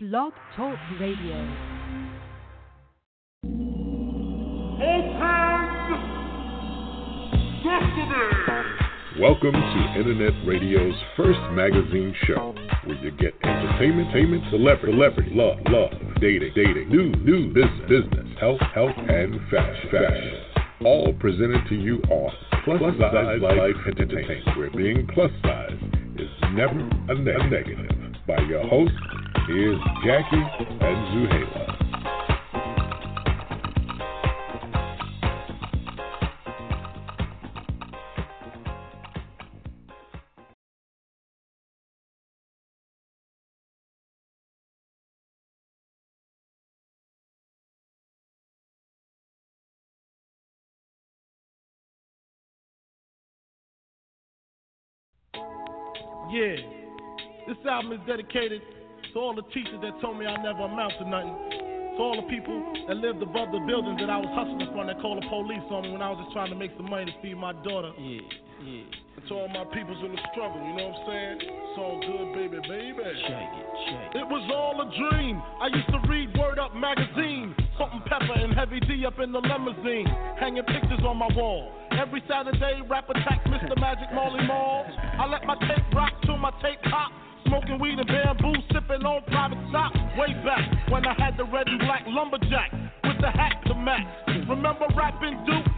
Blog Talk Radio. Welcome to Internet Radio's first magazine show, where you get entertainment, entertainment, celebrity, celebrity, love, love, dating, dating, news, news, business, business, health, health, and fashion, fashion. All presented to you on Plus, plus Size Life Entertainment, where being plus size is never a, ne- a negative. By your host, here's Jackie and Zuheila. Yeah. This album is dedicated to all the teachers that told me I never amount to nothing. To all the people that lived above the buildings that I was hustling from that called the police on me when I was just trying to make some money to feed my daughter. Yeah, yeah. And to all my peoples in the struggle, you know what I'm saying? It's all good, baby, baby. Shake it, shake it. It was all a dream. I used to read Word Up magazine. Salt-N-Pepa and Heavy D up in the limousine. Hanging pictures on my wall. Every Saturday, rap attack Mr. Magic Marley Marl. I let my tape rock till my tape pop. Smoking weed and bamboo, sipping on private stock. Way back when I had the red and black lumberjack with the hat to match. Remember rapping Duke?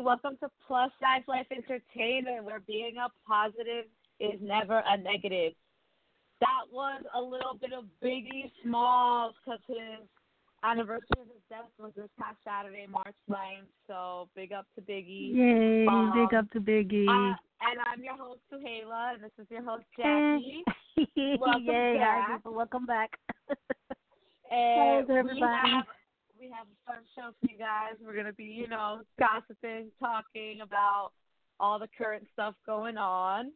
Hey, welcome to Plus Size Life Entertainment, where being a positive is never a negative. That was a little bit of Biggie Smalls because his anniversary of his death was this past Saturday, March 9th. So big up to Biggie. Yay, Um, big up to Biggie. Uh, and I'm your host, Zuheila, and this is your host, Jackie. welcome Yay, back. Welcome back. And everybody? we have we have a fun show for you guys. We're gonna be, you know, gossiping, talking about all the current stuff going on.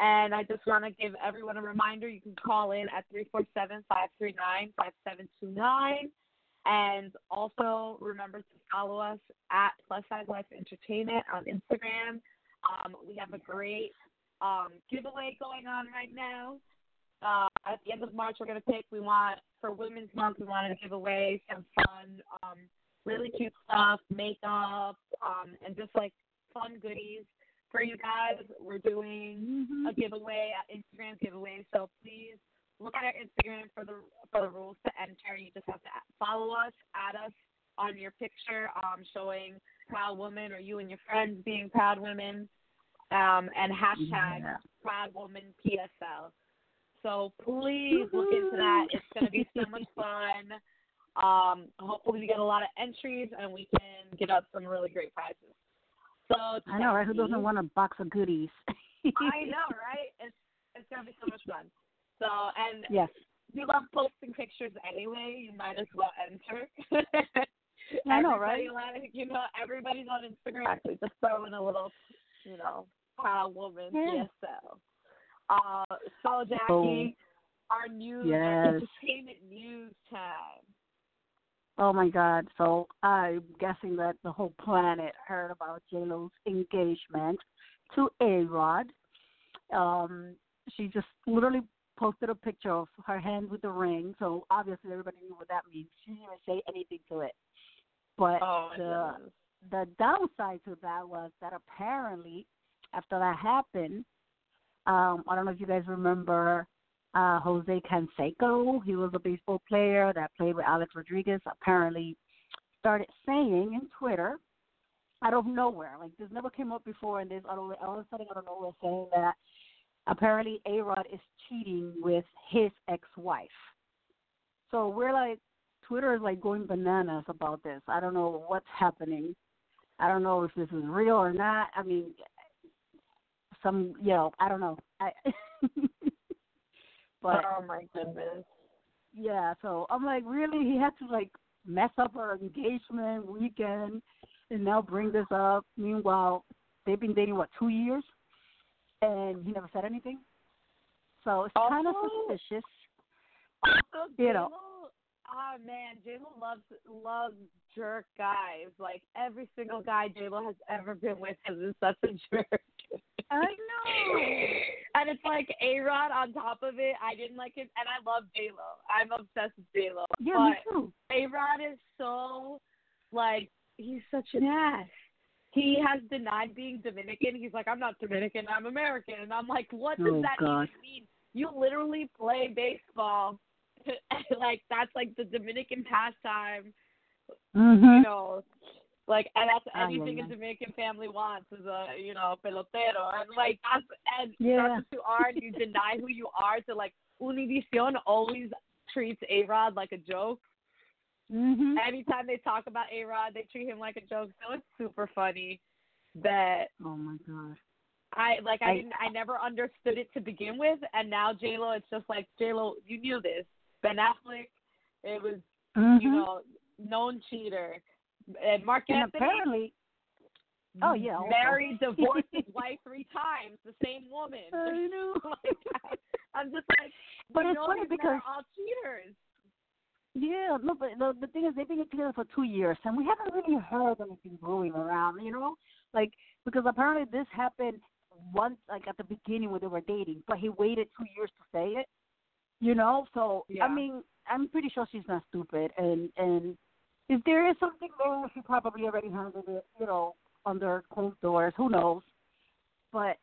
And I just want to give everyone a reminder: you can call in at three four seven five three nine five seven two nine, and also remember to follow us at Plus Size Life Entertainment on Instagram. Um, we have a great um, giveaway going on right now uh, at the end of March, we're going to pick. We want for Women's Month, we wanted to give away some fun, um, really cute stuff, makeup, um, and just like fun goodies for you guys. We're doing Mhm. a giveaway, uh, Instagram giveaway. So please look at our Instagram for the for the rules to enter. You just have to follow us, add us on your picture, um, showing proud woman or you and your friends being proud women, um, and hashtag Yeah. proud woman PSL. So please look into that. It's going to be so much fun. Um, hopefully we get a lot of entries and we can get up some really great prizes. So I know, right? Who doesn't want a box of goodies? I know, right? It's it's gonna be so much fun. So and Yes. you love posting pictures anyway. You might as well enter. I know, right? Like, you know, everybody's on Instagram. Actually, just throw in a little, you know, proud woman Yeah. PSL. Uh, so Jackie, our news, our Yes. entertainment news time. Oh my God! So I'm guessing that the whole planet heard about J Lo's engagement to A Rod. Um, she just literally posted a picture of her hand with the ring, so obviously everybody knew what that means. She didn't even say anything to it. But Oh, the the downside to that was that apparently after that happened, um, I don't know if you guys remember uh, Jose Canseco. He was a baseball player that played with Alex Rodriguez. Apparently, started saying in Twitter, out of nowhere, like this never came up before, and this all of a sudden out of nowhere saying that apparently A Rod is cheating with his ex-wife. So we're like, Twitter is like going bananas about this. I don't know what's happening. I don't know if this is real or not. I mean, some, you know, I don't know. I, but oh my goodness. yeah, so I'm like, really? He had to like mess up our engagement weekend and now bring this up. Meanwhile, they've been dating what two years, and he never said anything. So it's kind of suspicious. Also, You know. Ah man, J Lo loves loves jerk guys. Like every single guy J Lo has ever been with has been such a jerk. I know. and it's like A Rod on top of it. I didn't like it, and I love J Lo. I'm obsessed with J Lo. Yeah, but me too. A Rod is so like he's such an ass. He has denied being Dominican. He's like, I'm not Dominican, I'm American. And I'm like, what does Oh, that God. even mean? You literally play baseball. like that's like the Dominican pastime, Mhm. you know. Like and that's anything a. Dominican family wants is a you know pelotero and like that's and Yeah. that's what you are and you deny who you are to like Univision always treats A Rod like a joke. Mhm. Anytime they talk about A Rod, they treat him like a joke. So it's super funny that Oh my god. I like I I- didn't I never understood it to begin with, and now J Lo, it's just like J Lo, you knew this. Ben Affleck, it was Mhm. you know known cheater. And Marc and Anthony apparently, oh yeah, also. married, divorced his wife three times, the same woman. I know. Like, I'm just like, But it's funny because- all cheaters. Yeah, no, but the, the thing is, they've been together for two years, and we haven't really heard anything brewing around. You know, like because apparently this happened once, like at the beginning when they were dating, but he waited two years to say it. You know, so Yeah. I mean, I'm pretty sure she's not stupid, and and if there is something there, she probably already handled it. You know, under closed doors. Who knows? But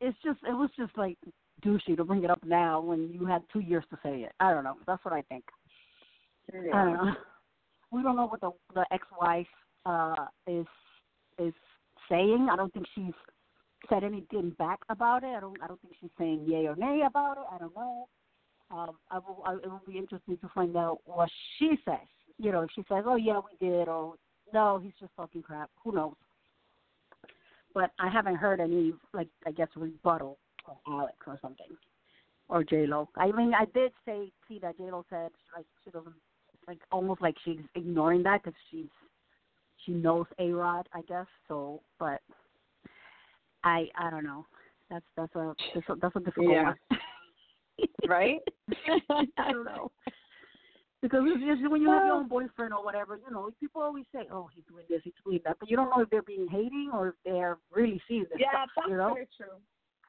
it's just, it was just like douchey to bring it up now when you had two years to say it. I don't know. That's what I think. I don't know. We don't know what the the ex-wife uh, is is saying. I don't think she's said anything back about it. I don't. I don't think she's saying yay or nay about it. I don't know. Um, I will. I, it will be interesting to find out what she says. You know, if she says, "Oh yeah, we did," or "No, he's just talking crap." Who knows? But I haven't heard any, like I guess, rebuttal from Alex or something, or J Lo. I mean, I did say see that J Lo said like she doesn't like almost like she's ignoring that because she's she knows A Rod, I guess. So, but I I don't know. That's that's a that's a, that's a difficult Yeah. one. right? I don't know. Because it's just when you have your own boyfriend or whatever, you know, people always say, "Oh, he's doing this, he's doing that," but you don't know if they're being hating or if they're really seeing this Yeah, stuff. that's you know. very true.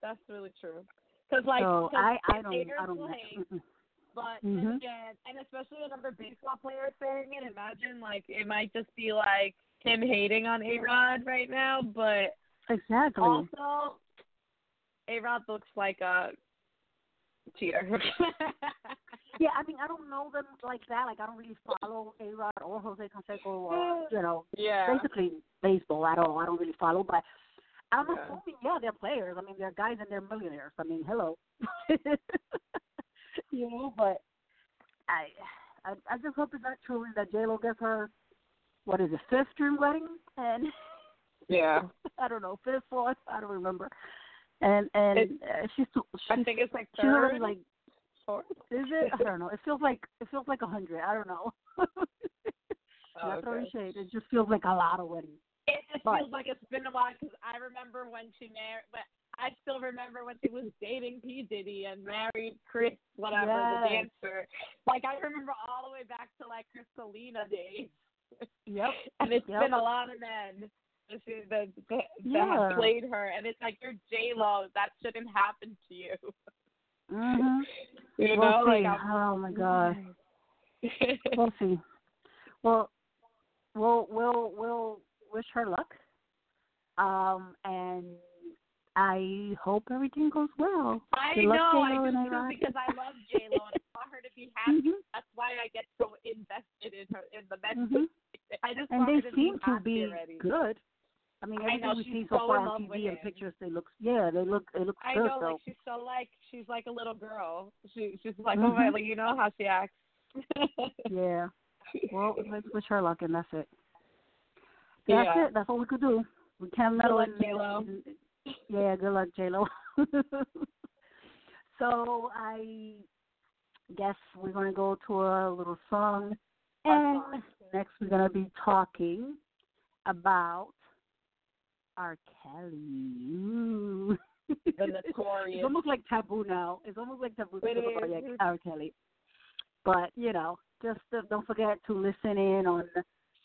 That's really true. Because like, so 'cause I I don't I don't will hate, but Mhm. again, and especially another baseball player saying it. Imagine like it might just be like him hating on A Rod right now, but exactly. also A Rod looks like a cheater. Yeah, I mean, I don't know them like that. Like, I don't really follow A Rod or Jose Canseco or you know, yeah. basically baseball. at don't I don't really follow, but I'm Yeah. assuming yeah, they're players. I mean, they're guys and they're millionaires. I mean, hello, you know. But I, I I just hope it's not true and that J Lo gets her what is it fifth dream wedding and Yeah. I don't know fifth fourth I don't remember. And and It- uh, she's she's I think it's like she's already third. like fourth. is it? I don't know. It feels like it feels like a hundred. I don't know. Oh, Not throwing okay. shade. It just feels like a lot of weddings. It just But- feels like it's been a while because I remember when she married, but I still remember when she was dating P Diddy and married Chris, whatever the dancer. Like I remember all the way back to like Crystalina days, Yep. and it's Yep. been a lot of men that that that, that Yeah. have played her, and it's like you're J Lo. That shouldn't happen to you. Mhm. You We'll know, see. like oh my god. We'll see. Well, we'll we'll we'll wish her luck. Um, and I hope everything goes well. I know, I do too, because I love J Lo and I want her to be happy. Mhm. That's why I get so invested in her in the Mets. Mhm. I just And they to seem be to be already. good. I mean, I everything know, we she's see so so far on TV and pictures, they look yeah, they look it looks I good. know, so like she's so like she's like a little girl. She she's like Mhm. oh my, like you know how she acts. yeah. Well, let's wish her luck, and that's it. That's Yeah. it. That's all we could do. We can't Good meddle luck, in- J-Lo. in- Yeah, good luck, J Lo. so I guess we're gonna go to a little song, and next we're gonna be talking about R. Kelly. Ooh. The it's almost like taboo now. It's almost like taboo to It talk about. R. Kelly. But you know, just uh, don't forget to listen in on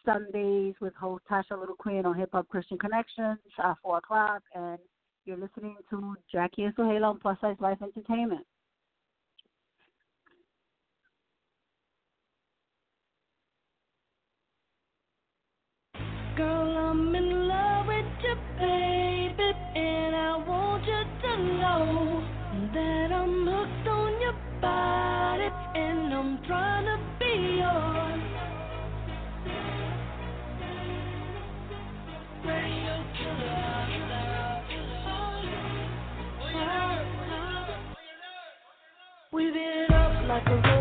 Sundays with host Tasha Little Queen on Hip Hop Christian Connections at four o'clock, and you're listening to Jackie and on Plus Size Life Entertainment. Know that I'm hooked on your body, and I'm trying to be yours. Radio We beat it up like a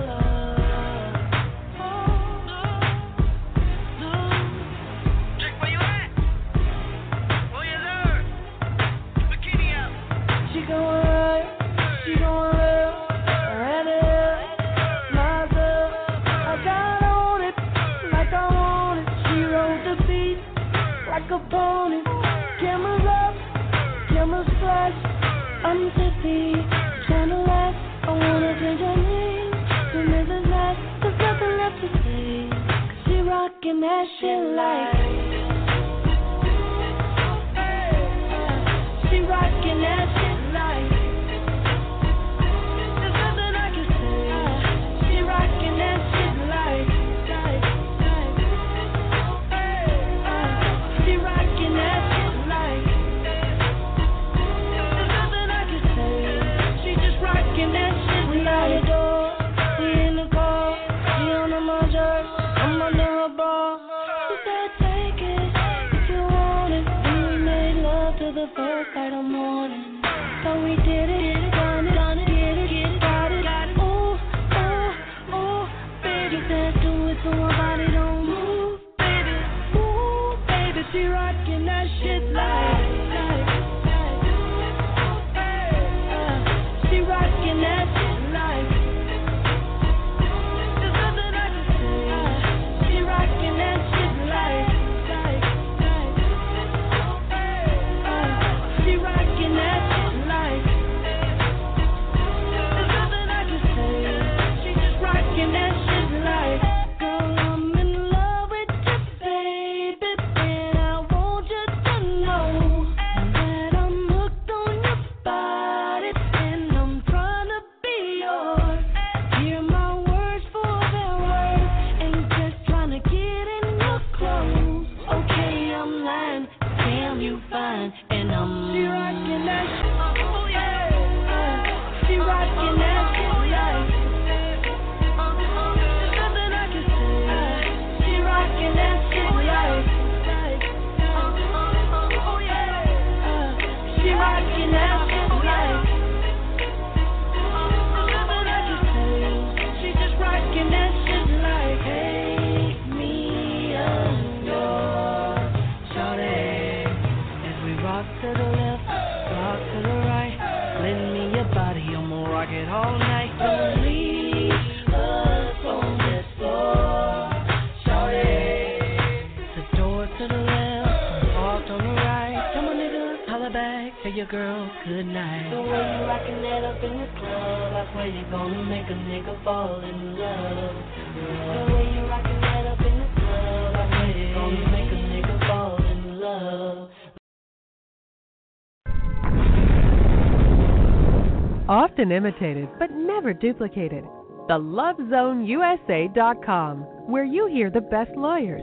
Often imitated, but never duplicated. The LoveZoneUSA.com, where you hear the best lawyers,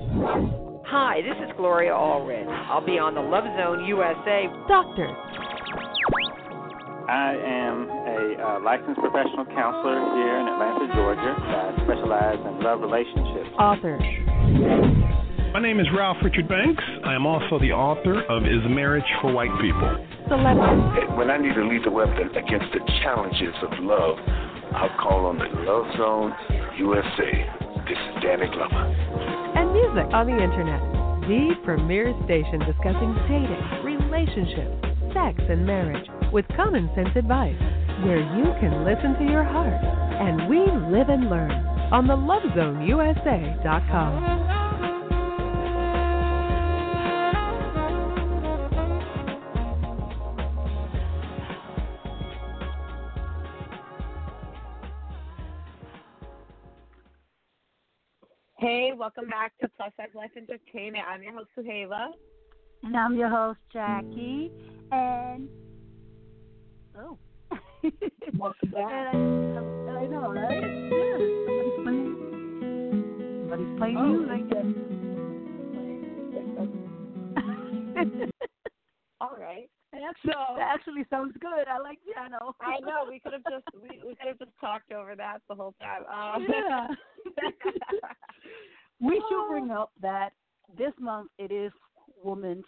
Hi, this is Gloria Allred. I'll be on the Love Zone USA. Doctor. I am a uh, licensed professional counselor here in Atlanta, Georgia. I specialize in love relationships. authors, My name is Ralph Richard Banks. I am also the author of Is Marriage for White People? When I need to lead the weapon against the challenges of love, I'll call on the Love Zone USA. This is Danny Glover. And music on the internet. The premier station discussing dating, relationships, sex, and marriage with common sense advice, where you can listen to your heart. And we live and learn on the lovezoneusa.com. welcome back to Plus Size Life Entertainment. I'm your host, Zuheila. And I'm your host, Jackie. And oh, welcome back. And I, I know, right? Yeah, somebody's playing. Somebody's playing Oh, music. All right. Actually, So- that actually sounds good. I like piano. I know we could have just we, we could have just talked over that the whole time. Um, Yeah. We should oh. bring up that this month it is Women's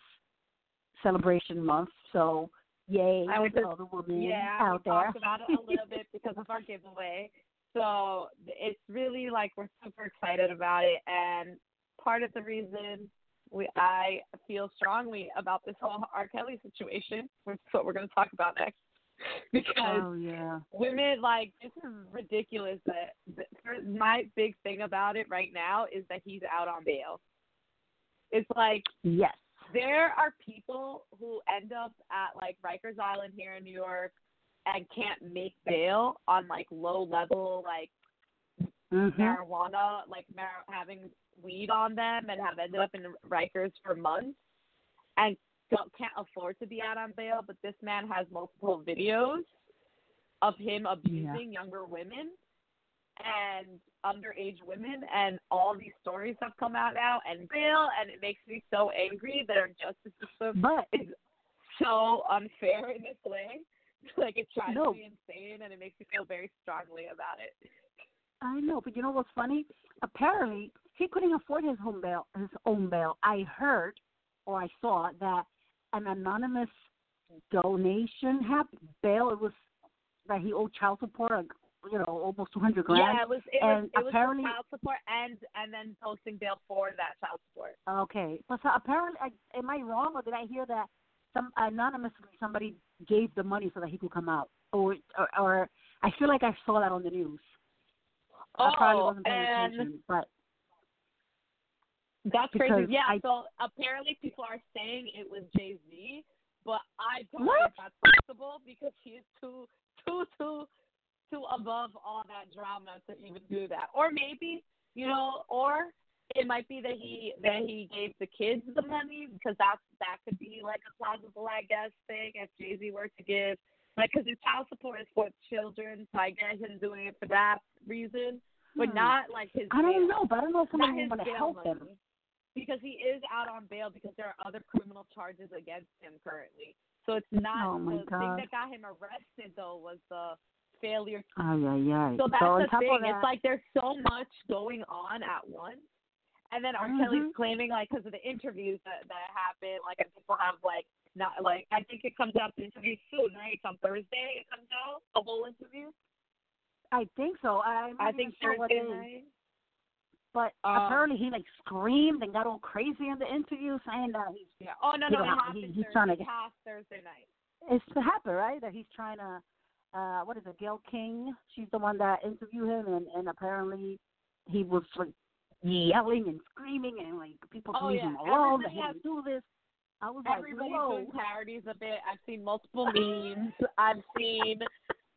Celebration Month, so yay I would to just- all the women yeah, out we there. talked about it a little bit because of our giveaway. So it's really like we're super excited about it, and part of the reason we I feel strongly about this whole R. Kelly situation, which is what we're going to talk about next, because oh yeah. women like this is ridiculous. That, that my big thing about it right now is that he's out on bail. It's like Yes. there are people who end up at like Rikers Island here in New York and can't make bail on like low level like Mm-hmm. marijuana, like mar- having weed on them, and have ended up in Rikers for months and don't, can't afford to be out on bail. But this man has multiple videos of him abusing younger women and underage women, and all these stories have come out now and bail, and it makes me so angry that our justice system But is so unfair in this way. Like it drives No. me insane, and it makes me feel very strongly about it. I know, but you know what's funny? Apparently, he couldn't afford his home bail, his own bail. I heard or I saw that an anonymous donation happened. Bail. It was that he owed child support, like, you know, almost two hundred grand. Yeah, it was it and was it was apparently, for child support and and then posting bail for that child support. okay. But so apparently, I, am I wrong, or did I hear that some anonymously somebody gave the money so that he could come out, or or, or I feel like I saw that on the news. I probably Oh, wasn't paying and attention, but That's crazy. Yeah, I- so apparently people are saying it was Jay Z, but I don't What? think that's possible because he's too too too too above all that drama to even do that. Or maybe, you know, or it might be that he that he gave the kids the money because that's that could be like a plausible, I guess, thing if Jay Z were to give. Like, because his child support is for children, so I get him doing it for that reason, but Hmm. not like his. I don't know, but I don't know if somebody would want to help money. him. Because he is out on bail because there are other criminal charges against him currently. So it's not Oh, my the thing that got him arrested though was the failure. Ay, yeah, yeah. So that's on the top thing. of that, It's like there's so much going on at once. And then R. Kelly's Mhm. claiming like because of the interviews that that happened, like and people have like not like I think it comes out the interview soon, right? It's on Thursday. It comes out the whole interview. I think so. I, I'm I think sure Thursday day. night. But Um, apparently he like screamed and got all crazy in the interview, saying that he's Yeah. Oh no no, know happened he- he's Thursday, trying to get- past Thursday night. it's to happen, right? That he's trying to uh what is it, Gayle King? She's the one that interviewed him and, and apparently he was like yelling and screaming and like people Oh, leave yeah. him alone, Everybody he has- do this. I was like, Everybody's doing parodies of it. I've seen multiple memes. I've seen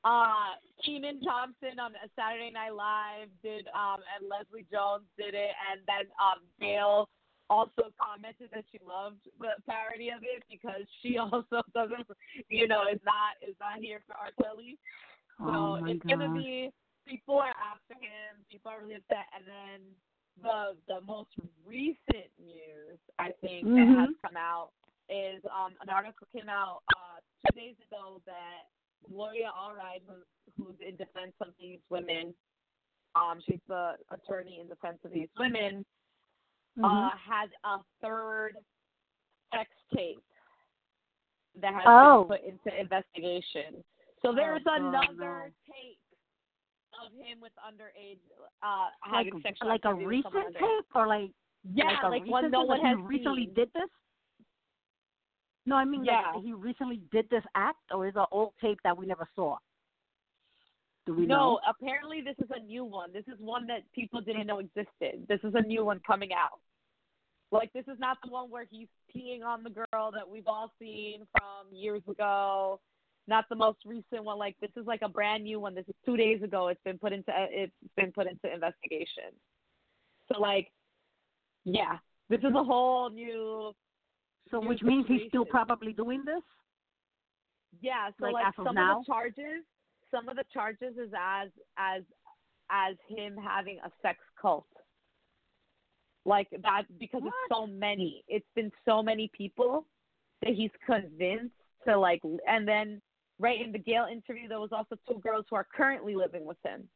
uh Kenan Thompson on Saturday Night Live did um and Leslie Jones did it and then um Gayle also commented that she loved the parody of it because she also doesn't you know, is not is not here for R. Kelly. So Oh, it's gonna be people are after him, people are really upset and then the the most recent news I think that has Mhm. come out is um an article came out uh two days ago that Gloria Allred who's who's in defense of these women, um she's the attorney in defense of these women, uh Mhm. has a third sex tape that has Oh. been put into investigation. So there's Oh, another no. tape of him with underage, uh, like having sexual like a recent tape or like Yeah, like, like one no one that has recently seen. did this. No, I mean Yeah. like he recently did this act, or is it an old tape that we never saw? Do we no, know? apparently this is a new one. This is one that people didn't know existed. This is a new one coming out. Like this is not the one where he's peeing on the girl that we've all seen from years ago. Not the most recent one. Like this is like a brand new one. This is two days ago. It's been put into uh, it's been put into investigation. So like, yeah, this is a whole new. So which means he's still probably doing this. Yeah, so Like, like, of some now? of the charges, some of the charges is as as as him having a sex cult. Like that because it's so many. It's been so many people that he's convinced to like and then right in the Gayle interview there was also two girls who are currently living with him.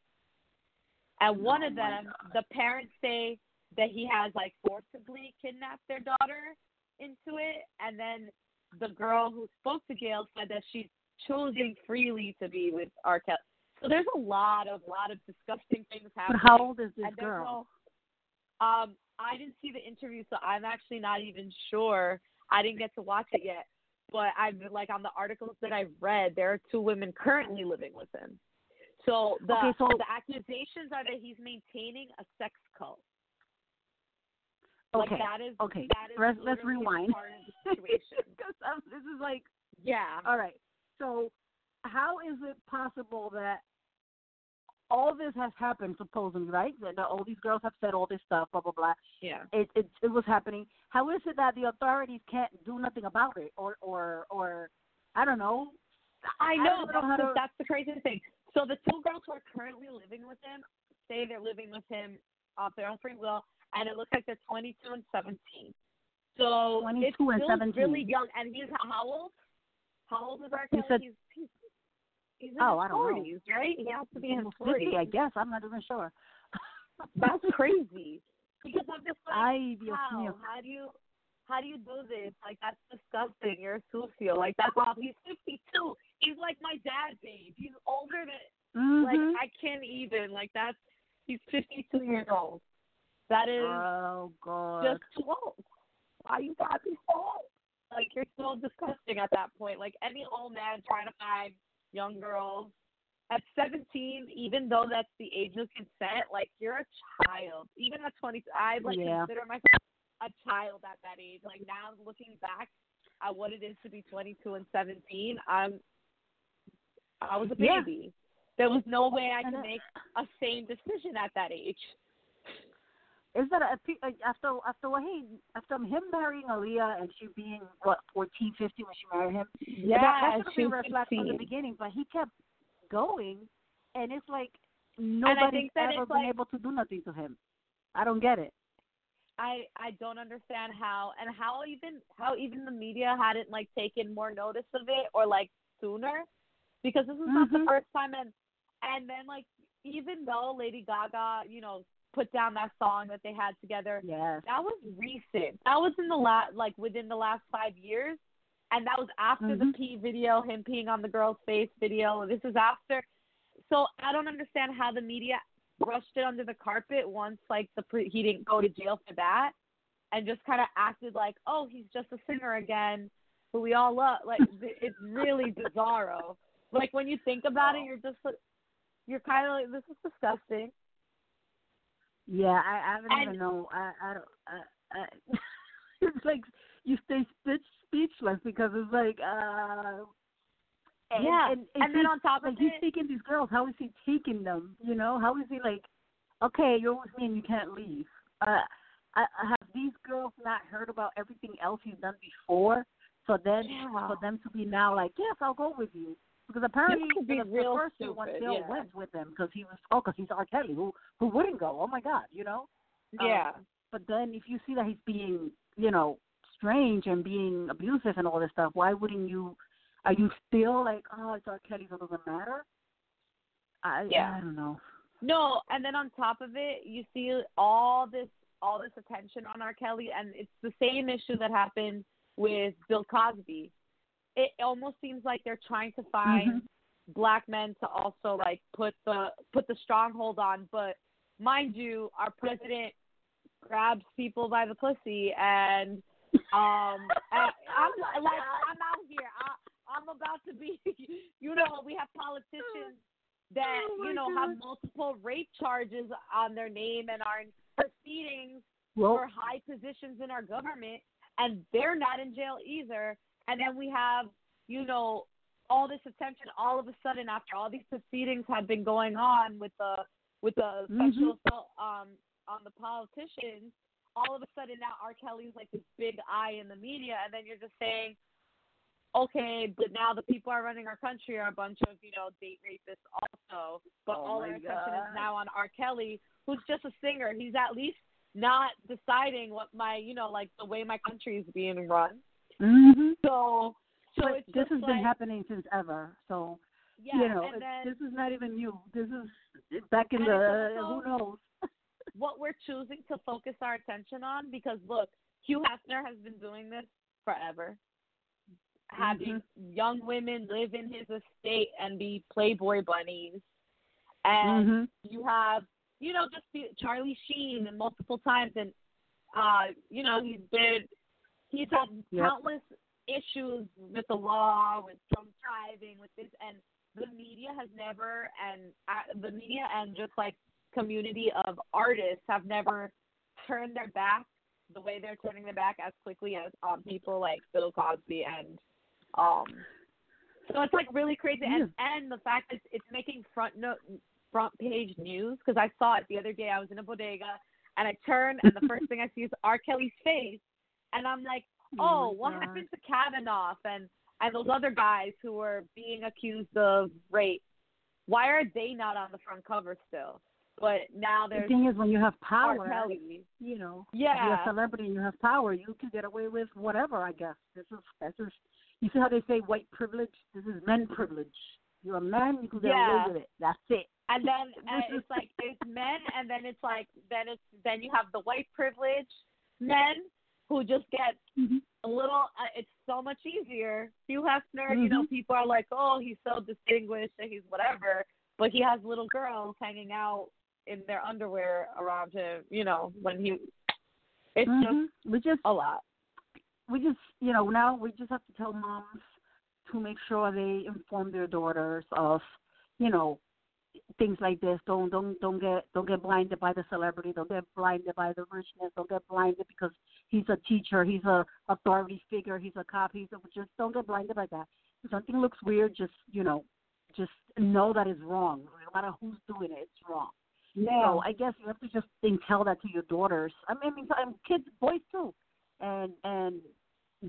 And one Oh of them, the parents say that he has like forcibly kidnapped their daughter into it and then the girl who spoke to Gayle said that she's choosing freely to be with R. Kelly. So there's a lot of lot of disgusting things But happening. how old is this girl? No, um, I didn't see the interview, so I'm actually not even sure. I didn't get to watch it yet, but I've like on the articles that I've read, there are two women currently living with him. So the Okay, so- the accusations are that he's maintaining a sex cult. Like Okay. that is okay. that is let's let's rewind. part of the situation. Because this is like yeah. all right. So how is it possible that all this has happened supposedly, right? That all these girls have said all this stuff, blah blah blah. Yeah. It it it was happening. How is it that the authorities can't do nothing about it, or or or I don't know. I know, know that's, the, to- that's the crazy thing. So the two girls who are currently living with him say they're living with him off their own free will, and it looks like they're 22 and 17. So 22 it's and still 17. really young. And he's how old? How old is R. You Kelly? said- he's, he's, he's in Oh, his I don't know. 40s, right? He has to be in his 50, 40s. I guess. I'm not even sure. That's crazy. Because I'm just like, Ay, how? mío. How do you how do you do this? Like that's disgusting. You're a sucio. Like that's off. He's 52. He's like my dad's age. He's older than like Mhm. I can't even. Like that's he's 52 years old. That is Oh God. just too old. Why you gotta be so old? Like you're so disgusting at that point. Like any old man trying to find young girls at 17, even though that's the age of consent, like you're a child. Even at 20, I like Yeah. consider myself a child at that age. Like now, looking back at what it is to be 22 and 17, I'm I was a Yeah. baby. There was no way I could make a sane decision at that age. Is that a, after after what he after him marrying Aaliyah and she being what 14, 15 when she married him? Yeah, that, that should have been flag from the beginning. But he kept going, and it's like nobody's ever been like- able to do nothing to him. I don't get it. I I don't understand how and how even how even the media hadn't like taken more notice of it or like sooner because this is not the Mhm. first time and and then like even though Lady Gaga you know put down that song that they had together. Yes. that was recent. That was in the last like within the last five years. And that was after the Mhm. pee video him peeing on the girl's face video. This is after. So I don't understand how the media brushed it under the carpet once like the pre- he didn't go to jail for that and just kind of acted like oh he's just a singer again who we all love. Like it's really bizarro. Like when you think about it you're just you're kind of like this is disgusting Yeah, I, I don't And- even know. I I don't. I, I, it's like you stay speech, speechless because it's like uh. And, Yeah, and, and then on top of like he's it- taking these girls. How is he taking them? You know, how is he like? Okay, you're with me and you can't leave. Uh, I, I have these girls not heard about everything else he's done before? So then, Yeah. for them to be now like, yes, I'll go with you. Because apparently, could be the, the first one still yeah. went with him because he was oh, because he's R. Kelly. Who who wouldn't go? Oh my God, you know. Um, yeah but then if you see that he's being, you know, strange and being abusive and all this stuff, why wouldn't you? Are you still like, oh, it's R. Kelly, so it doesn't matter? I Yeah. I don't know. No, and then on top of it, you see all this all this attention on R. Kelly, and it's the same issue that happened with Bill Cosby. It almost seems like they're trying to find Mhm. black men to also like put the put the stronghold on. But mind you, our president grabs people by the pussy and um and I'm like I'm out here. I, I'm about to be you know, we have politicians that, Oh, you know, my have multiple rape charges on their name and are in proceedings Well- for high positions in our government and they're not in jail either. And then we have, you know, all this attention all of a sudden after all these proceedings have been going on with the with the Mhm. sexual assault um on the politicians, all of a sudden now R. Kelly's like this big eye in the media and then you're just saying, Okay, but now the people are running our country are a bunch of, you know, date rapists also. But Oh all our attention is now on R. Kelly, who's just a singer. He's at least not deciding what my you know, like the way my country is being run. Mm-hmm. So so it's this has been happening since ever. So Yeah, you know, and then this is not even new. This is back in the also- who knows. what we're choosing to focus our attention on because look, Hugh Hefner has been doing this forever. Having Mm-hmm. young women live in his estate and be Playboy bunnies. And Mhm. you have, you know, just Charlie Sheen and multiple times and uh, you know, he's been he's had Yep. countless issues with the law, with drunk driving, with this and the media has never and uh, the media and just like community of artists have never turned their back the way they're turning their back as quickly as um people like Bill Cosby and um so it's like really crazy. And and the fact that it's making front note front page news because I saw it the other day. I was in a bodega and I turn and the first thing I see is R. Kelly's face and I'm like Oh oh what God. happened to Kavanaugh and and those other guys who were being accused of rape why are they not on the front cover still but now there's The thing is, when you have power, you know, Yeah. you're a celebrity and you have power, you can get away with whatever. I guess this is this is. You see how they say white privilege? This is men privilege. You're a man, you can get Yeah. away with it. That's it. and then uh, it's like it's men, and then it's like then it's then you have the white privilege men who just get Mm-hmm. a little. Uh, it's so much easier. Hugh Hefner, you know, Mhm. people are like, oh, he's so distinguished and he's whatever, but he has little girls hanging out in their underwear around him. You know, when he, it's Mhm. just we just a lot. we just you know now we just have to tell moms to make sure they inform their daughters of you know things like this. Don't don't don't get don't get blinded by the celebrity. Don't get blinded by the richness. Don't get blinded because he's a teacher. He's a authority figure. He's a cop. He's a, just don't get blinded by that. If something looks weird just you know just know that it's wrong. No matter who's doing it it's wrong. So I guess you have to just think, tell that to your daughters. I mean, I mean, kids, boys too, and and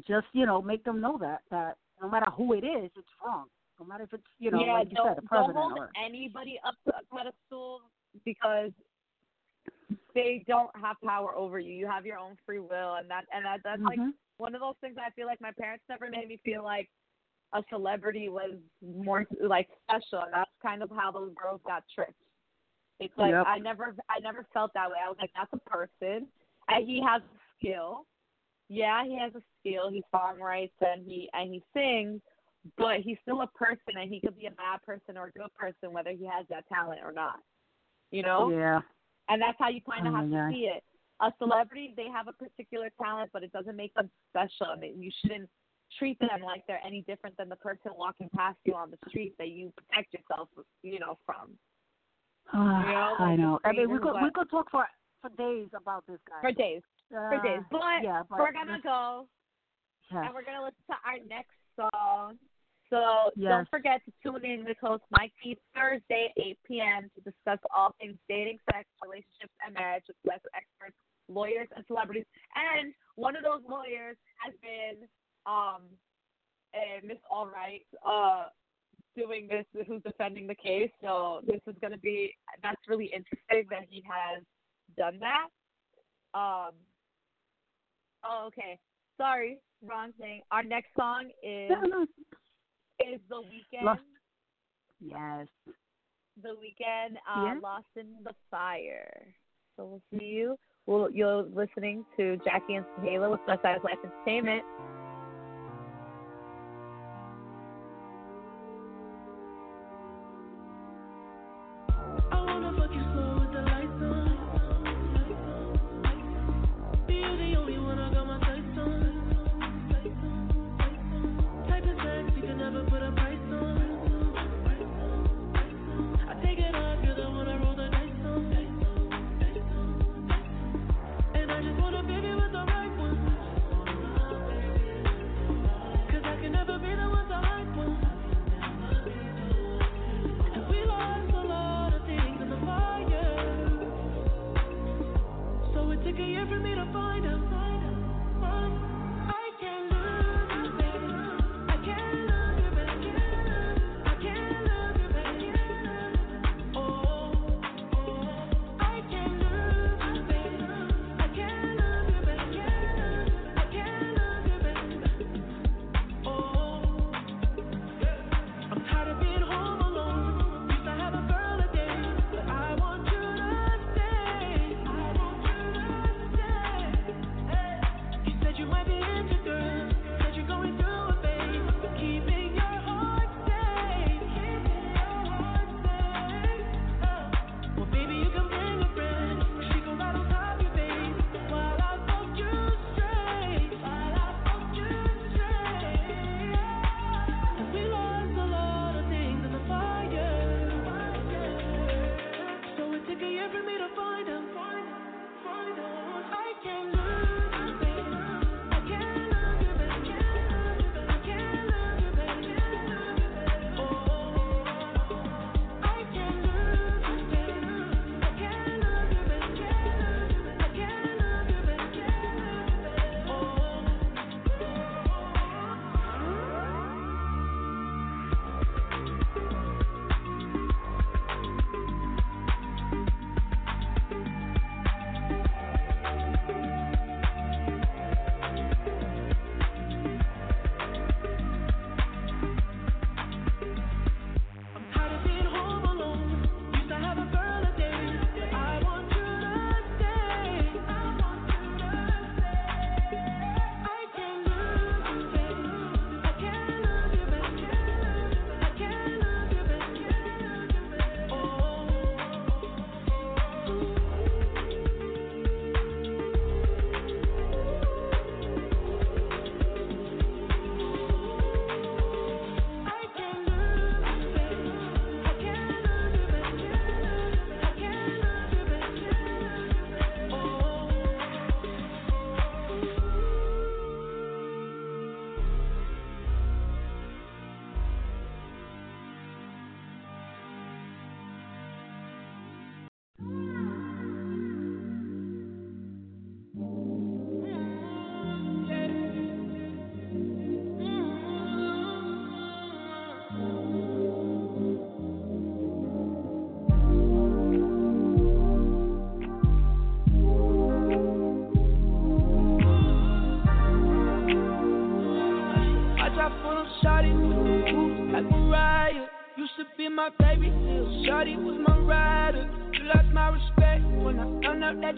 just you know make them know that that no matter who it is, it's wrong. No matter if it's you know yeah, like you don't, said, a president don't hold or anybody up to a pedestal because they don't have power over you. You have your own free will, and that and that, that's like Mhm. one of those things. I feel like my parents never made me feel like a celebrity was more like special, and that's kind of how those girls got tricked. It's like Yep. I never, I never felt that way. I was like, that's a person, and he has a skill. Yeah, he has a skill. He songwrites and he and he sings, but he's still a person, and he could be a bad person or a good person, whether he has that talent or not. You know? yeah. And that's how you kind Oh of have to see it. A celebrity, they have a particular talent, but it doesn't make them special. I mean, you shouldn't treat them like they're any different than the person walking past you on the street that you protect yourself, you know, from. know, I know. I mean, we could we could talk for for days about this guy. For days. For days. Uh, But, yeah, but we're to go, yes. and we're to listen to our next. So Yes. don't forget to tune in with host Mike T Thursday at 8 p.m. to discuss all things dating, sex, relationships, and marriage with guest experts, lawyers, and celebrities. And one of those lawyers has been um, Miss Allred, uh, doing this, who's defending the case. So this is going to be, that's really interesting that he has done that. Um, oh, okay. Sorry, wrong thing. Our next song is. Is the Weeknd. Lost. Yes. The Weeknd. Uh, Yeah. Lost in the fire. So we'll see you. Well, you're listening to Jackie and Halo with Plus Size Life Entertainment.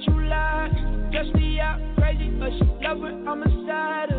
you lie. Guess me out crazy, but she love it. I'm a side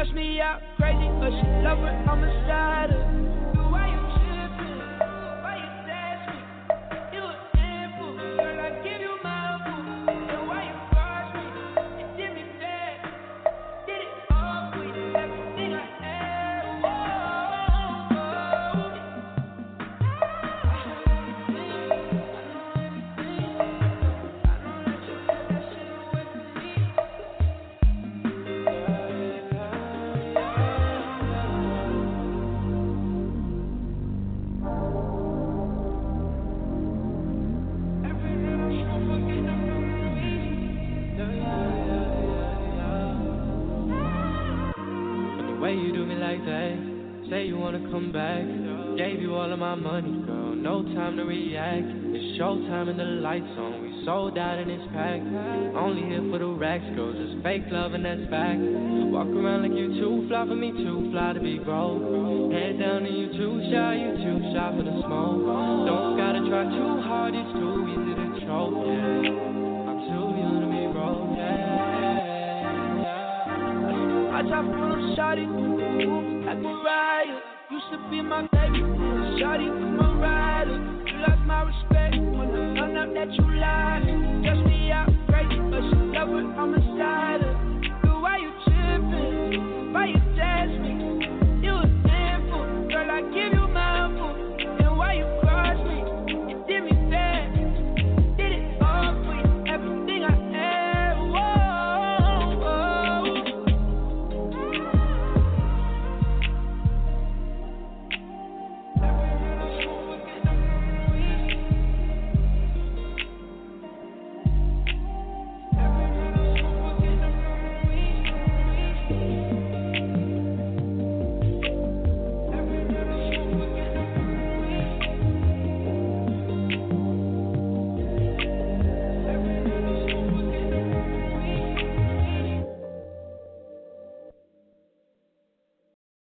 stress me out crazy, but she love it, I'm a side back. Gave you all of my money, girl, no time to react. It's showtime and the lights on, we sold out and it's packed. Only here for the racks, girl, just fake love and that's fact. Walk around like you too fly for me, too fly to be broke. Head down and you too shy, you too shy for the smoke. Don't gotta try too hard, it's too easy to choke, yeah. I'm too young to be broke, yeah. I try for shawty should be my baby, shawty, Mariah. You lost my respect when I found out that you lied.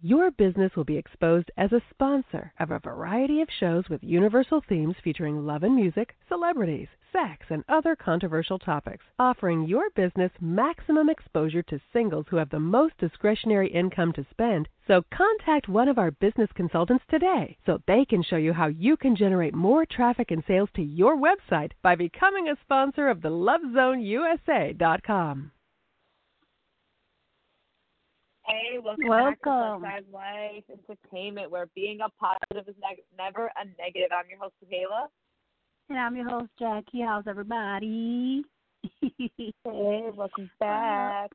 Your business will be exposed as a sponsor of a variety of shows with universal themes featuring love and music, celebrities, sex, and other controversial topics, offering your business maximum exposure to singles who have the most discretionary income to spend. So contact one of our business consultants today so they can show you how you can generate more traffic and sales to your website by becoming a sponsor of the LoveZoneUSA.com. Hey, welcome, Welcome. back to Life Entertainment, where being a positive is neg- never a negative. I'm your host, Zuheila. And I'm your host, Jackie. How's everybody? Hey, welcome back.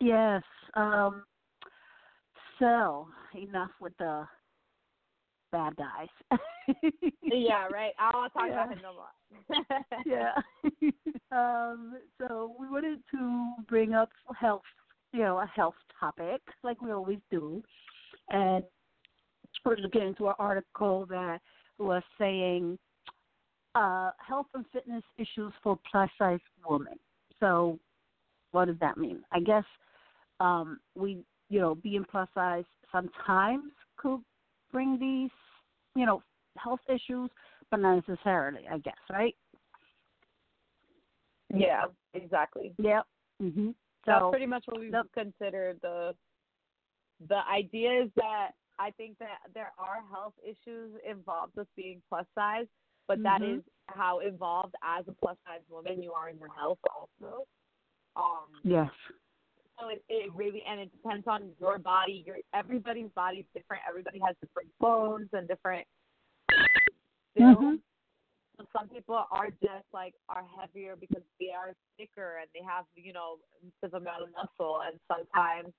Yes. Um, so, enough with the bad guys. yeah, right. I don't talk Yeah. about him no more. yeah. um, so we wanted to bring up health, you know, a health topic like we always do, and we're just getting into an article that was saying uh, health and fitness issues for plus size women. So, what does that mean? I guess um, we, you know, being plus size sometimes could bring these, you know, health issues, but not necessarily. I guess, right? yeah, exactly. Yep. Mhm. That's pretty much what we Yep. consider the the idea is that I think that there are health issues involved with being plus size, but that Mhm. is how involved as a plus size woman you are in your health also. Um yes. so it, it really and it depends on your body. Your everybody's body's different. Everybody has different bones and different builds. So some people are just like are heavier because they are thicker and they have you know massive amount of muscle, and sometimes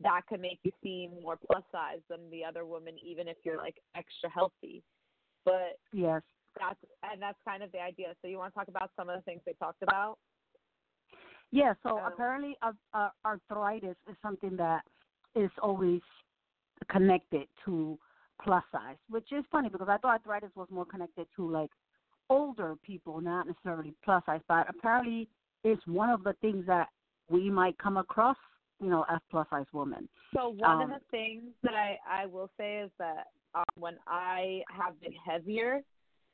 that can make you seem more plus size than the other woman, even if you're like extra healthy. But Yes. that's and that's kind of the idea. So you want to talk about some of the things they talked about? Yeah, so Um, apparently uh, uh, arthritis is something that is always connected to plus size, which is funny because I thought arthritis was more connected to like older people, not necessarily plus size, but apparently it's one of the things that we might come across, you know, as plus size women. So one of Um, the things that I I will say is that um, when I have been heavier,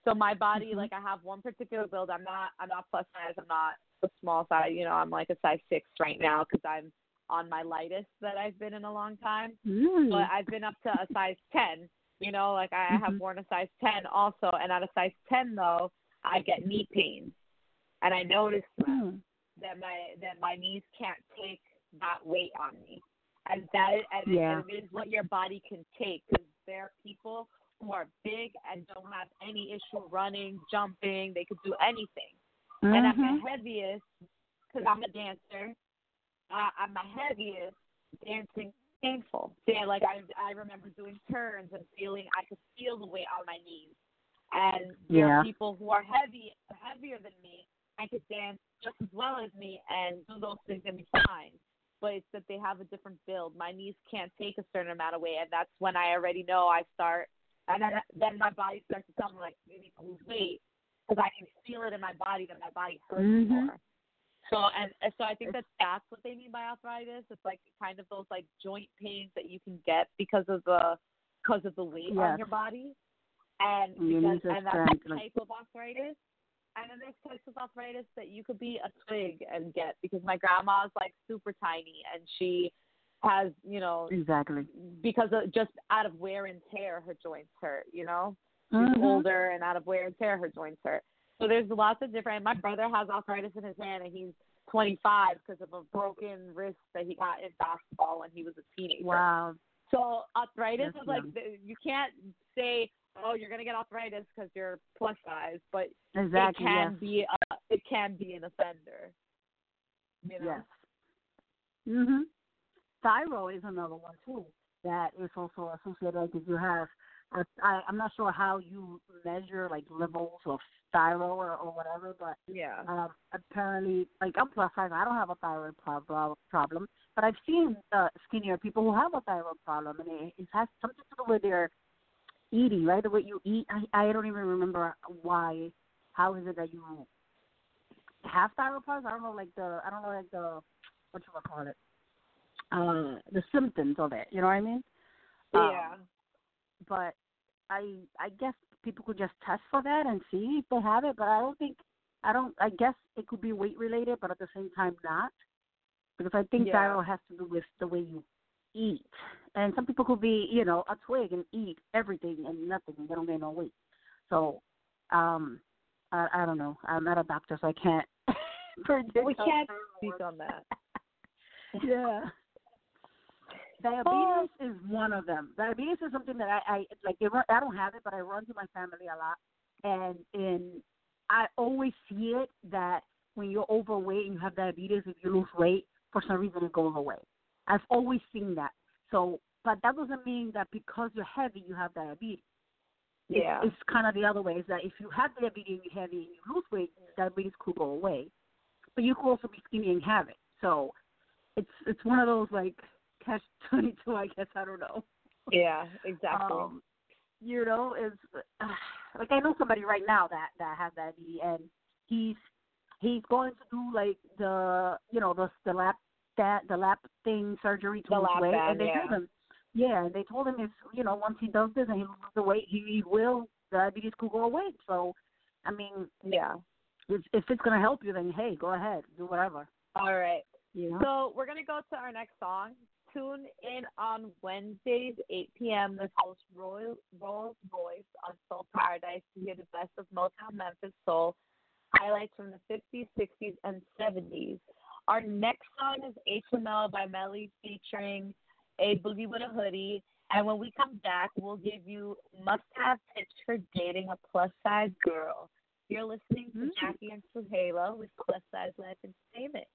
so my body Mhm. like I have one particular build. I'm not I'm not plus size. I'm not a small size. You know, I'm like a size six right now because I'm on my lightest that I've been in a long time. Mm. But I've been up to a size ten. You know, like I have Mhm. worn a size ten also, and at a size ten though, I get knee pain, and I noticed that Mm. that my that my knees can't take that weight on me, and that is, and Yeah. it is what your body can take. Because there are people who are big and don't have any issue running, jumping. They could do anything. And at my Mhm. heaviest, because I'm a dancer, uh, at my heaviest, dancing painful. Dan, like I, I remember doing turns and feeling I could feel the weight on my knees. And there Yeah. are people who are heavy, heavier than me, and could dance just as well as me and do those things and be fine. But it's that they have a different build. My knees can't take a certain amount of weight, and that's when I already know I start, and then then my body starts to tell me like you need to lose weight because I can feel it in my body that my body hurts Mhm. more. So and, so I think that that's what they mean by arthritis. It's like kind of those like joint pains that you can get because of the because of the weight on your body, and You because and that's strength, a like- type of arthritis. And then there's types of arthritis that you could be a twig and get because my grandma's like super tiny and she has you know Exactly. because of just out of wear and tear her joints hurt. You know she's Mhm. older and out of wear and tear her joints hurt. So there's lots of different. My brother has arthritis in his hand, and he's 25 because of a broken wrist that he got in basketball when he was a teenager. Wow. So arthritis That's is like you can't say, oh, you're gonna get arthritis because you're plus size, but Exactly, it can yes. be a, it can be an offender. You know? Yes. Mhm. Thyroid is another one too that is also associated. Like if you have, uh, I, I'm not sure how you measure like levels of thyroid or, or whatever, but Yeah. um, apparently, like I'm plus size. I don't have a thyroid prob- problem, but I've seen uh, skinnier people who have a thyroid problem, and it, it has something to do with their eating, right? The way you eat. I, I don't even remember why. How is it that you have thyroid problems? I don't know, like the I don't know, like the what you call it, uh, the symptoms of it. You know what I mean? Um, Yeah. but I I guess people could just test for that and see if they have it. But I don't think I don't. I guess it could be weight related, but at the same time not, because I think Yeah. thyroid has to do with the way you eat. And some people could be, you know, a twig and eat everything and nothing, and they don't gain no weight. So, um, I I don't know. I'm not a doctor, so I can't. predict We can't speak on that. Yeah. Diabetes oh. is one of them. Diabetes is something that I, I like. I don't have it, but I run to my family a lot, and in I always see it that when you're overweight and you have diabetes, if you lose weight, for some reason it goes away. I've always seen that. So, but that doesn't mean that because you're heavy, you have diabetes. It's- Yeah. it's, kind of the other way. Is that if you have diabetes and you're heavy and you lose weight, diabetes could go away, but you could also be skinny and have it. So, it's it's one of those like catch twenty two. I guess I don't know. Yeah, exactly. Um, you know, is uh, like I know somebody right now that that has diabetes, and he's he's going to do like the you know the the lap that the lap thing surgery to lose weight, and they yeah. told him, yeah, and they told him if you know once he does this and he loses the weight, he, he will diabetes could go away. So, I mean, yeah. if if it's gonna help you, then hey, go ahead, do whatever. All right. You know. So we're gonna go to our next song. Tune in on Wednesdays, 8 p.m. with host Roy Rolls Royce on Soul Paradise to hear the best of Motown Memphis Soul highlights from the 50s, 60s, and 70s. Our next song is HML by Melly featuring A Boogie wit da Hoodie. And when we come back, we'll give you must-have tips for dating a plus-size girl. You're listening to mm-hmm. Jackie and Zuheila with Plus Size Life Entertainment.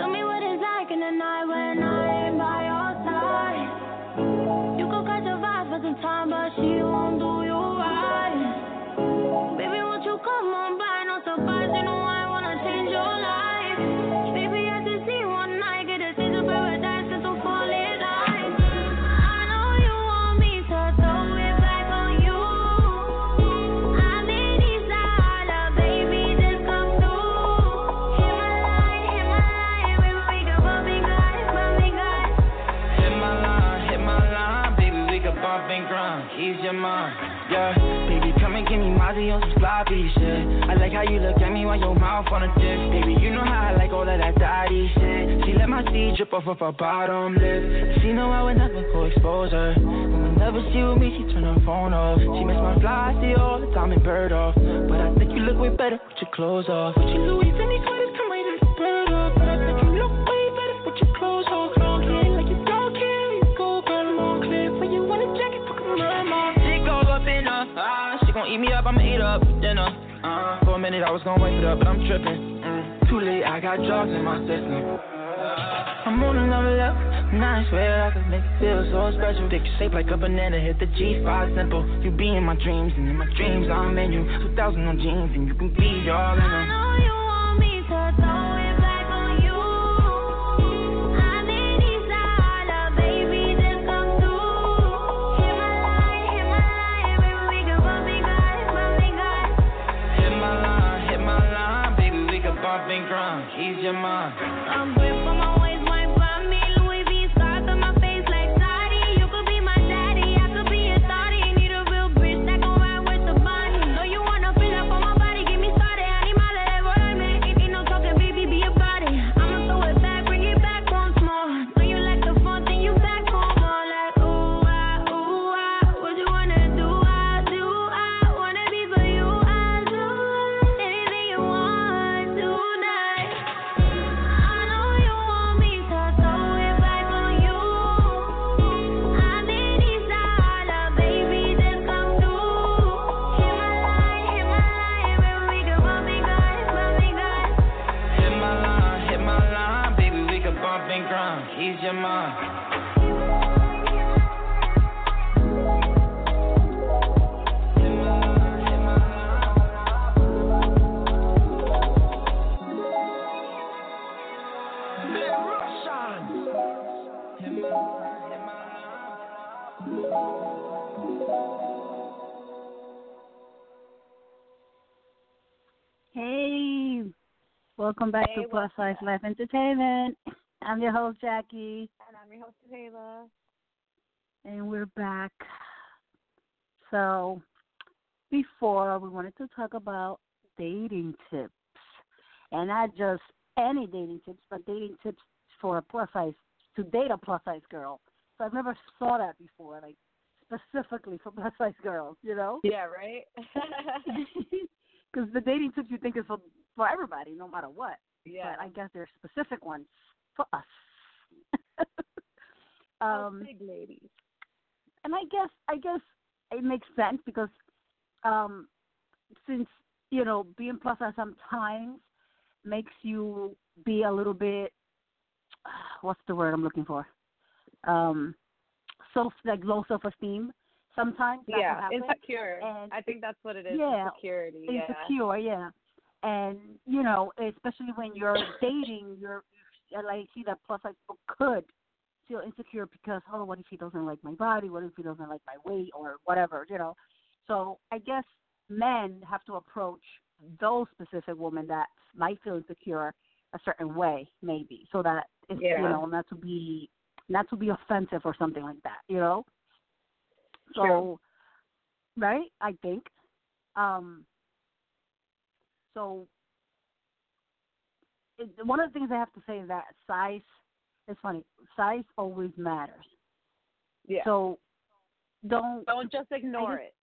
Tell me what it's like in the night when I ain't by your side. You could catch a vibe for some time, but she won't do You look at me while your mouth on a dick. Baby, you know how I like all of that daddy shit. She let my seed drip off of her bottom lip. She know I would never go expose her. Whenever she with me, she turn her phone off. She miss my fly, I see all the time and bird off. But I think you look way better with your clothes off. Put your Louis Vuitton sweaters, come right in the bird up. But I think you look way better with your clothes off. Long hair like you don't care, you go girl, I'm. When you want a jacket, fuck my mom. She go up in her, ah, she gon' eat me up, I'ma eat up dinner. For a minute, I was gonna wake it up, but I'm tripping. Mm, too late, I got drugs in my system. I'm on another level. And I swear I could make it feel so special. Thick shape like a banana, hit the G5 simple. You be in my dreams, and in my dreams I'm in you. 2000 on jeans, and you can be all in them. Welcome back Hey, to Plus Size Life Entertainment. I'm your host Jackie, And I'm your host, Taylor. and we're back. So, before we wanted to talk about dating tips, and not just any dating tips, but dating tips for a plus size to date a plus size girl. So I've never saw that before, like specifically for plus size girls, you know? Yeah, right? Because the dating tips you think is for for everybody, no matter what. yeah. But I guess there are specific ones for us. um, big ladies. and I guess I guess it makes sense because um since you know being plus size sometimes makes you be a little bit what's the word I'm looking for um self like low self esteem sometimes Yeah, insecure. And I think that's what it is. yeah, Insecurity. Insecure, yeah. And you know, especially when you're dating, you're like see that plus size could feel insecure because oh, what if he doesn't like my body? What if he doesn't like my weight or whatever? You know. So I guess men have to approach those specific women that might feel insecure a certain way, maybe, so that it's Yeah. you know not to be not to be offensive or something like that. You know. So, True. right? I think. Um, so, it, one of the things I have to say is that size. It's funny. Size always matters. Yeah. So, don't Don't just ignore just- it.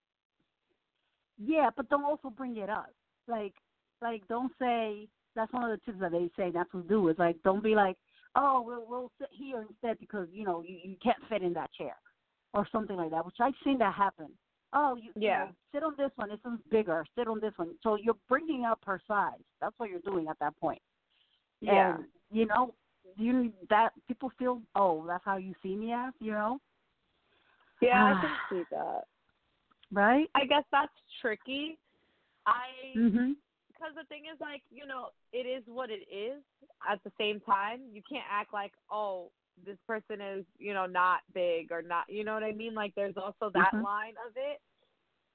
yeah, but don't also bring it up. Like, like don't say that's one of the tips that they say not to do. Is like don't be like, oh, we'll we'll sit here instead because you know you, you can't fit in that chair, or something like that. Which I've seen that happen. Oh, you, you Yeah. know, sit on this one. This one's bigger. Sit on this one. So you're bringing up her size. That's what you're doing at that point. Yeah. And you know, you that people feel, oh, that's how you see me as. You know, Yeah, I can see that. right? I guess that's tricky. I Mhm. because the thing is like you know it is what it is at the same time you can't act like oh this person is you know not big or not you know what i mean like there's also that Mhm. line of it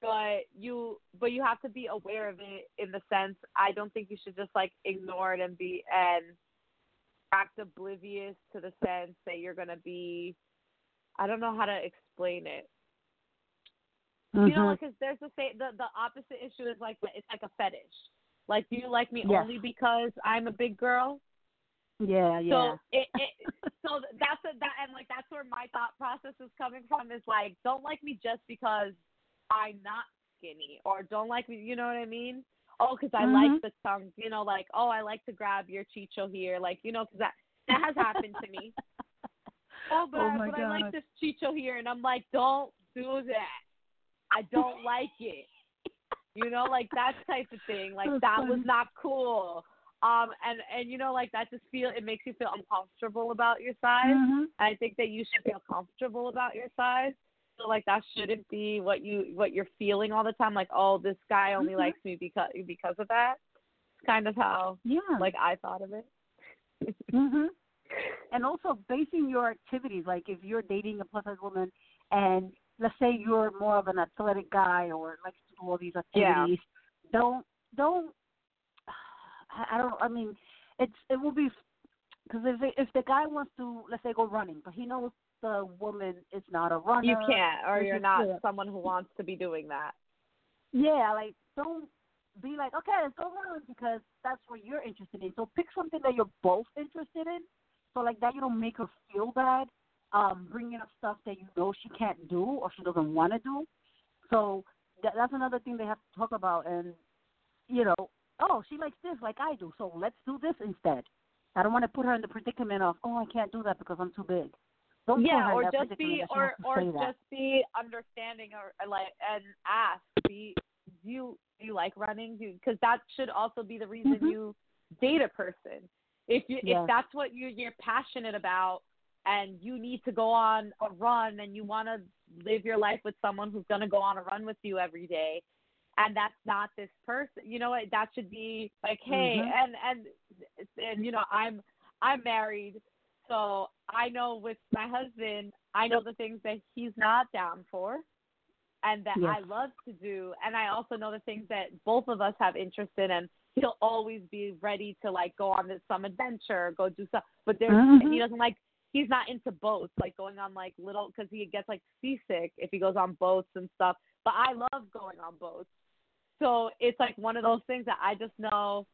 but you but you have to be aware of it in the sense i don't think you should just like ignore it and be and act oblivious to the sense that you're going to be i don't know how to explain it you know, because there's the same the the opposite issue is like it's like a fetish. Like, do you like me only because I'm a big girl? Yeah, yeah. So it, it so that's a, that and like that's where my thought process is coming from is like don't like me just because I'm not skinny or don't like me. You know what I mean? Oh, because I Mhm. like the tongue. You know, like oh, I like to grab your chicho here. Like you know, because that that has happened to me. Oh, but, Oh I, but I like this chicho here, and I'm like, don't do that. I don't like it. You know, like that type of thing. Like That's that was not cool. Um, and and you know, like that just feel it makes you feel uncomfortable about your size. Mhm. I think that you should feel comfortable about your size. So like that shouldn't be what you what you're feeling all the time. Like, oh, this guy only Mhm. likes me because because of that. It's kind of how Yeah. like I thought of it. Mhm. And also basing your activities, like if you're dating a plus size woman, and let's say you're more of an athletic guy or likes to do all these activities, Yeah. activities, don't don't. I don't. I mean, it's it will be because if it- if the guy wants to let's say go running, but he knows the woman is not a runner, You can't, or you're not someone who wants to be doing that. Yeah, like don't be like, okay, let's go run because that's what you're interested in. So pick something that you're both interested in. So like that, you don't make her feel bad. Um, bringing up stuff that you know she can't do or she doesn't want to do. So that, that's another thing they have to talk about. And you know, oh, she likes this like I do, so let's do this instead. I don't want to put her in the predicament of, oh, I can't do that because I'm too big. Don't yeah, or just be, or or say that. just be understanding, or or like, and ask, be, do you do you like running? Because that should also be the reason Mhm. you date a person. If you Yes. if that's what you you're passionate about, and you need to go on a run, and you want to live your life with someone who's going to go on a run with you every day, and that's not this person, you know what? That should be like, hey, Mhm. and and and you know, I'm I'm married, so I know with my husband, I know the things that he's not down for and that Yes. I love to do and I also know the things that both of us have interest in and he'll always be ready to like go on this some adventure, go do stuff. But there's Mhm. he doesn't like he's not into boats, like going on like little because he gets like seasick if he goes on boats and stuff. But I love going on boats. So it's like one of those things that I just know,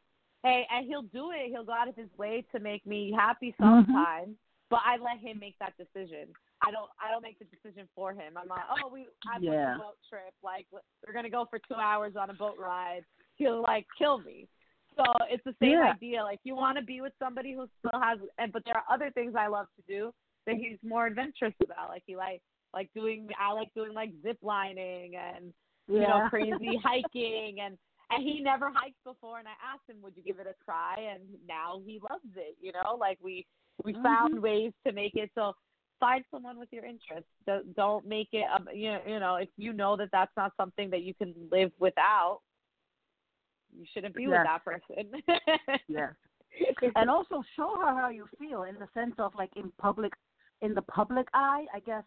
hey, and he'll do it. He'll go out of his way to make me happy mm-hmm. sometimes. But I let him make that decision. I don't. I don't make the decision for him. I'm like, oh, we. I booked Yeah. a boat trip. Like we're gonna go for two hours on a boat ride. He'll like kill me. So it's the same Yeah. idea. Like you want to be with somebody who still has, and but there are other things I love to do that he's more adventurous about. Like he like like doing. I like doing like zip lining and you know Yeah. crazy hiking and and he never hiked before and I asked him would you give it a try and now he loves it you know like we we found Mhm. ways to make it so find someone with your interests don't, don't make it um, you know, you know if you know that that's not something that you can live without you shouldn't be with that person Yes. and also show her how you feel in the sense of like in public in the public eye i guess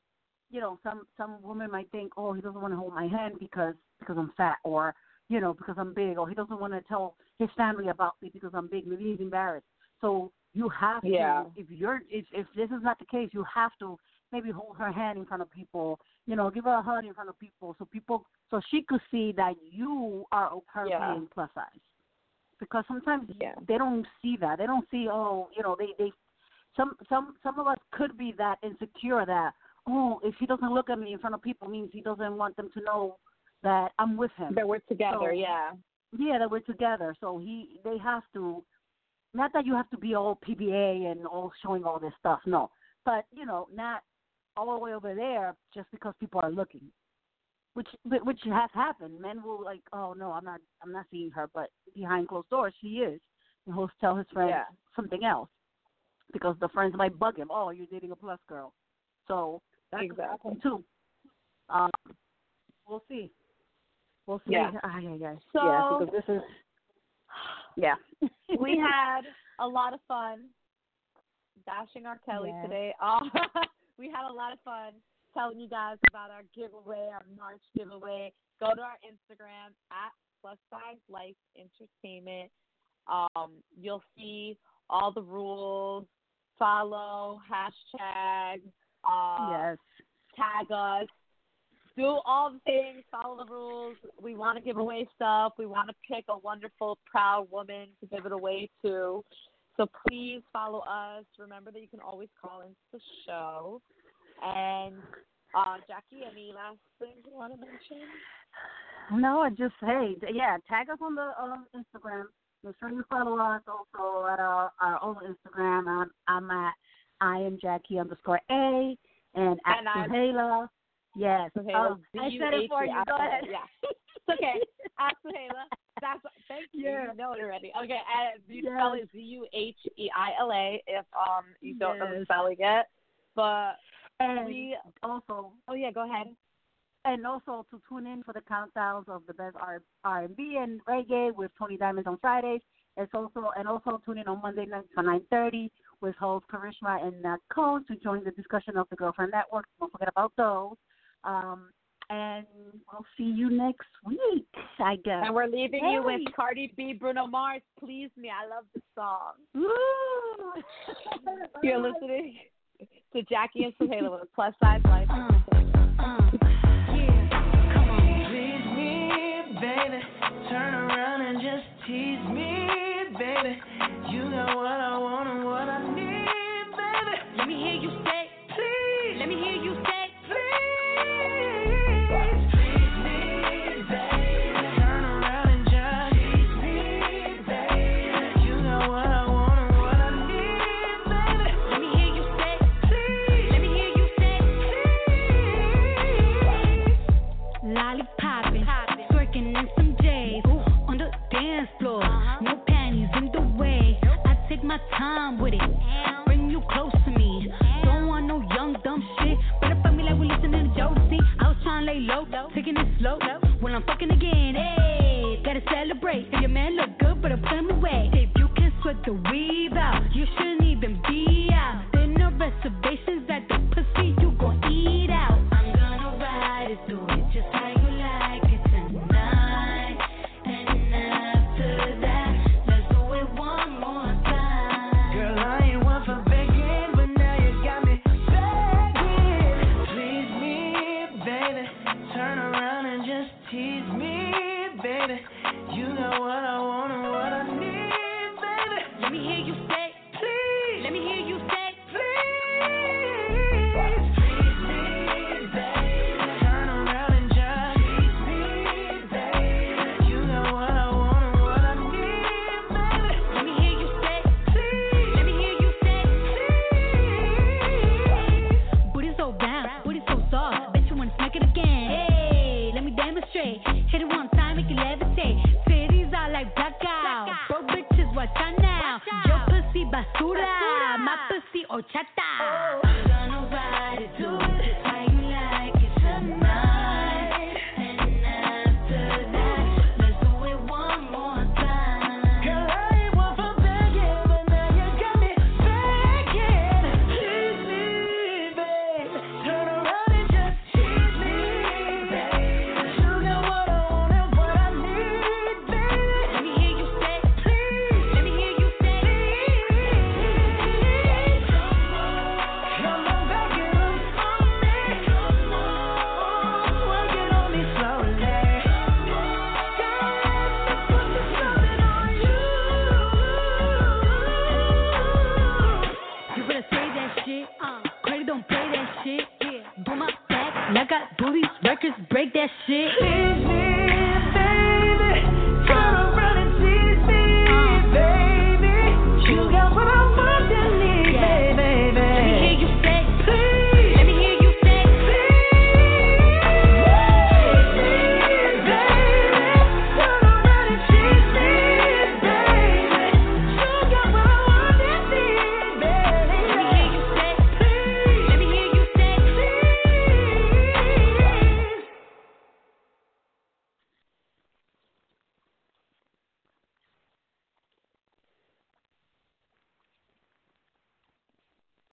you know some some women might think oh he doesn't want to hold my hand because because i'm fat or you know because i'm big or he doesn't want to tell his family about me because i'm big maybe he's embarrassed so you have Yeah. to if you're if if this is not the case you have to maybe hold her hand in front of people you know give her a hug in front of people so people so she could see that you are her Yeah. being plus size because sometimes Yeah. they don't see that. They don't see oh, you know, they they some some some of us could be that insecure that oh, if he doesn't look at me in front of people means he doesn't want them to know that I'm with him. that we're together So, yeah Yeah, that we're together. So he they have to not that you have to be all PDA and all showing all this stuff, no. But, you know, not all the way over there just because people are looking. Which which has happened. Men will like, oh no, I'm not I'm not seeing her, but behind closed doors she is. And he'll tell his friends Yeah. something else because the friends might bug him. Oh, you're dating a plus girl, so Exactly. too. Um, we'll see. We'll see. Yeah. Ah, yeah, yeah. So- yeah, because this is. Yeah. we had a lot of fun dashing our Kelly Yes. today. Uh, we had a lot of fun telling you guys about our giveaway, our March giveaway. Go to our Instagram at Plus Size Life Entertainment. Um, you'll see all the rules. Follow hashtag. Uh, yes. tag us, do all the things, follow the rules. We want to give away stuff. We want to pick a wonderful, proud woman to give it away to. So please follow us. Remember that you can always call into the show. And uh, Jackie, any last things you want to mention? No, I just hey, yeah, tag us on the um, Instagram. Make sure you follow us also at our our own Instagram. I'm I'm at I am Jackie underscore A and at Zuheila. Yes. Um, well, I said it for you. Go ahead. Yeah. It's okay. Ask Zuheila. That's thank you. Yeah. You know it already. Okay, and you Yes. spell it Z U H E I L A if um you don't know the spelling yet. But And we also, oh yeah, go ahead. and also to tune in for the countdowns of the best R R and B and reggae with Tony Diamonds on Fridays. It's also and also tune in on Monday nights for nine thirty with hosts Karishma and Nat Cone to join the discussion of the Girlfriend Network. Don't forget about those. Um, and we'll see you next week, I guess. And we're leaving you with Cardi B, Bruno Mars. Please me, I love the song. You're listening to Jackie and Zuheila with Plus Size Life. Please me, baby. Turn around and just tease me, baby. You got what I want you say, please. Let me hear you say, please. Please baby, turn around and just please, baby. You got what I want and what I need, baby. Let me, baby. Turn Fucking again, hey, gotta celebrate. If your man look good, but I put him away. If you can sweat the weave out, you shouldn't even be out. There no reservations